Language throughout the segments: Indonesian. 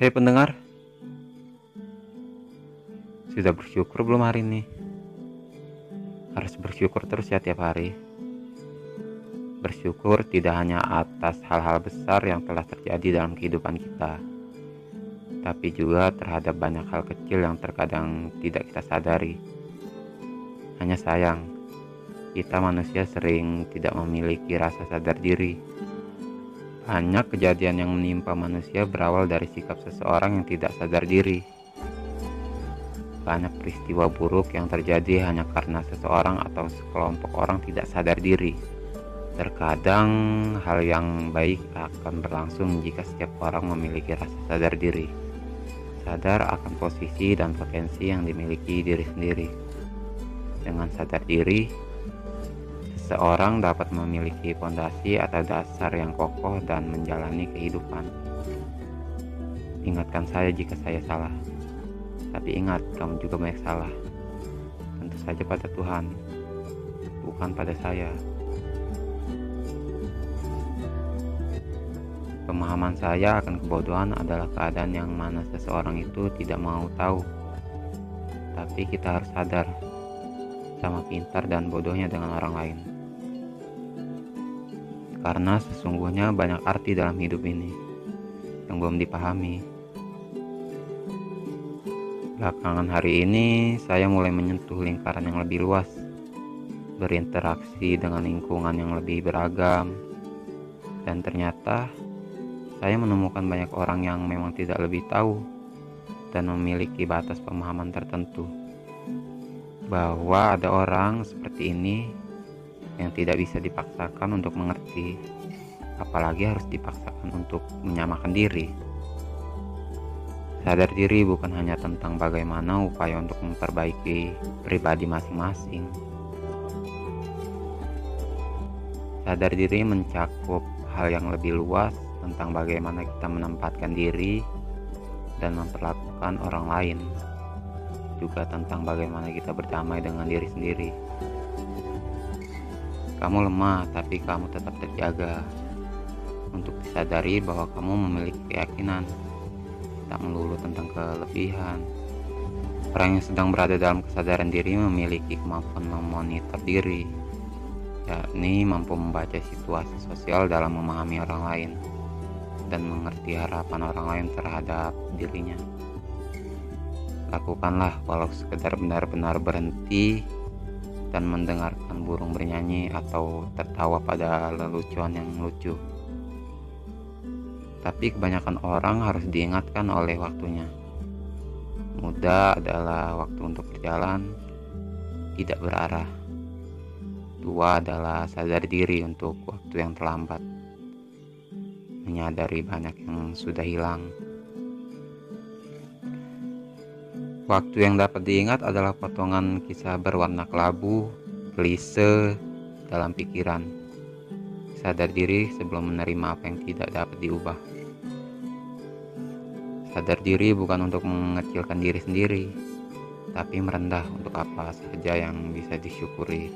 Hei pendengar, sudah bersyukur belum hari ini? Harus bersyukur terus ya tiap hari. Bersyukur tidak hanya atas hal-hal besar yang telah terjadi dalam kehidupan kita, tapi juga terhadap banyak hal kecil yang terkadang tidak kita sadari. Hanya sayang, kita manusia sering tidak memiliki rasa sadar diri banyak kejadian yang menimpa manusia berawal dari sikap seseorang yang tidak sadar diri. Banyak peristiwa buruk yang terjadi hanya karena seseorang atau sekelompok orang tidak sadar diri. Terkadang hal yang baik akan berlangsung jika setiap orang memiliki rasa sadar diri. Sadar akan posisi dan potensi yang dimiliki diri sendiri. Dengan sadar diri, seorang dapat memiliki fondasi atau dasar yang kokoh dan menjalani kehidupan. Ingatkan saya jika saya salah, tapi ingat kamu juga banyak salah. Tentu saja pada Tuhan, bukan pada saya. Pemahaman saya akan kebodohan adalah keadaan yang mana seseorang itu tidak mau tahu. Tapi kita harus sadar sama pintar dan bodohnya dengan orang lain karena sesungguhnya banyak arti dalam hidup ini yang belum dipahami. Belakangan hari ini, saya mulai menyentuh lingkaran yang lebih luas, berinteraksi dengan lingkungan yang lebih beragam, dan ternyata saya menemukan banyak orang yang memang tidak lebih tahu dan memiliki batas pemahaman tertentu bahwa ada orang seperti ini yang tidak bisa dipaksakan untuk mengerti, apalagi harus dipaksakan untuk menyamakan diri. Sadar diri bukan hanya tentang bagaimana upaya untuk memperbaiki pribadi masing-masing. Sadar diri mencakup hal yang lebih luas tentang bagaimana kita menempatkan diri dan memperlakukan orang lain, juga tentang bagaimana kita berdamai dengan diri sendiri. Kamu lemah, tapi kamu tetap terjaga. Untuk disadari bahwa kamu memiliki keyakinan, tak melulu tentang kelebihan. Orang yang sedang berada dalam kesadaran diri memiliki kemampuan memonitor diri, yakni mampu membaca situasi sosial dalam memahami orang lain dan mengerti harapan orang lain terhadap dirinya. Lakukanlah walau sekedar benar-benar berhenti dan mendengarkan burung bernyanyi atau tertawa pada lelucon yang lucu. Tapi kebanyakan orang harus diingatkan oleh waktunya. Muda adalah waktu untuk berjalan, tidak berarah. Tua adalah sadar diri untuk waktu yang terlambat. Menyadari banyak yang sudah hilang. Waktu yang dapat diingat adalah potongan kisah berwarna kelabu, klise dalam pikiran. Sadar diri sebelum menerima apa yang tidak dapat diubah. Sadar diri bukan untuk mengecilkan diri sendiri, tapi merendah untuk apa saja yang bisa disyukuri.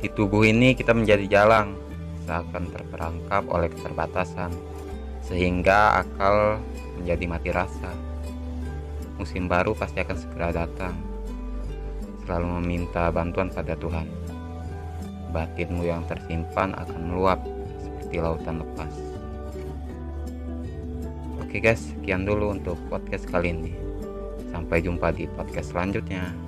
Di tubuh ini kita menjadi jalang, seakan terperangkap oleh keterbatasan, sehingga akal menjadi mati rasa. Musim baru pasti akan segera datang. Selalu meminta bantuan pada Tuhan. Batinmu yang tersimpan akan meluap seperti lautan lepas. Oke guys, sekian dulu untuk podcast kali ini. Sampai jumpa di podcast selanjutnya.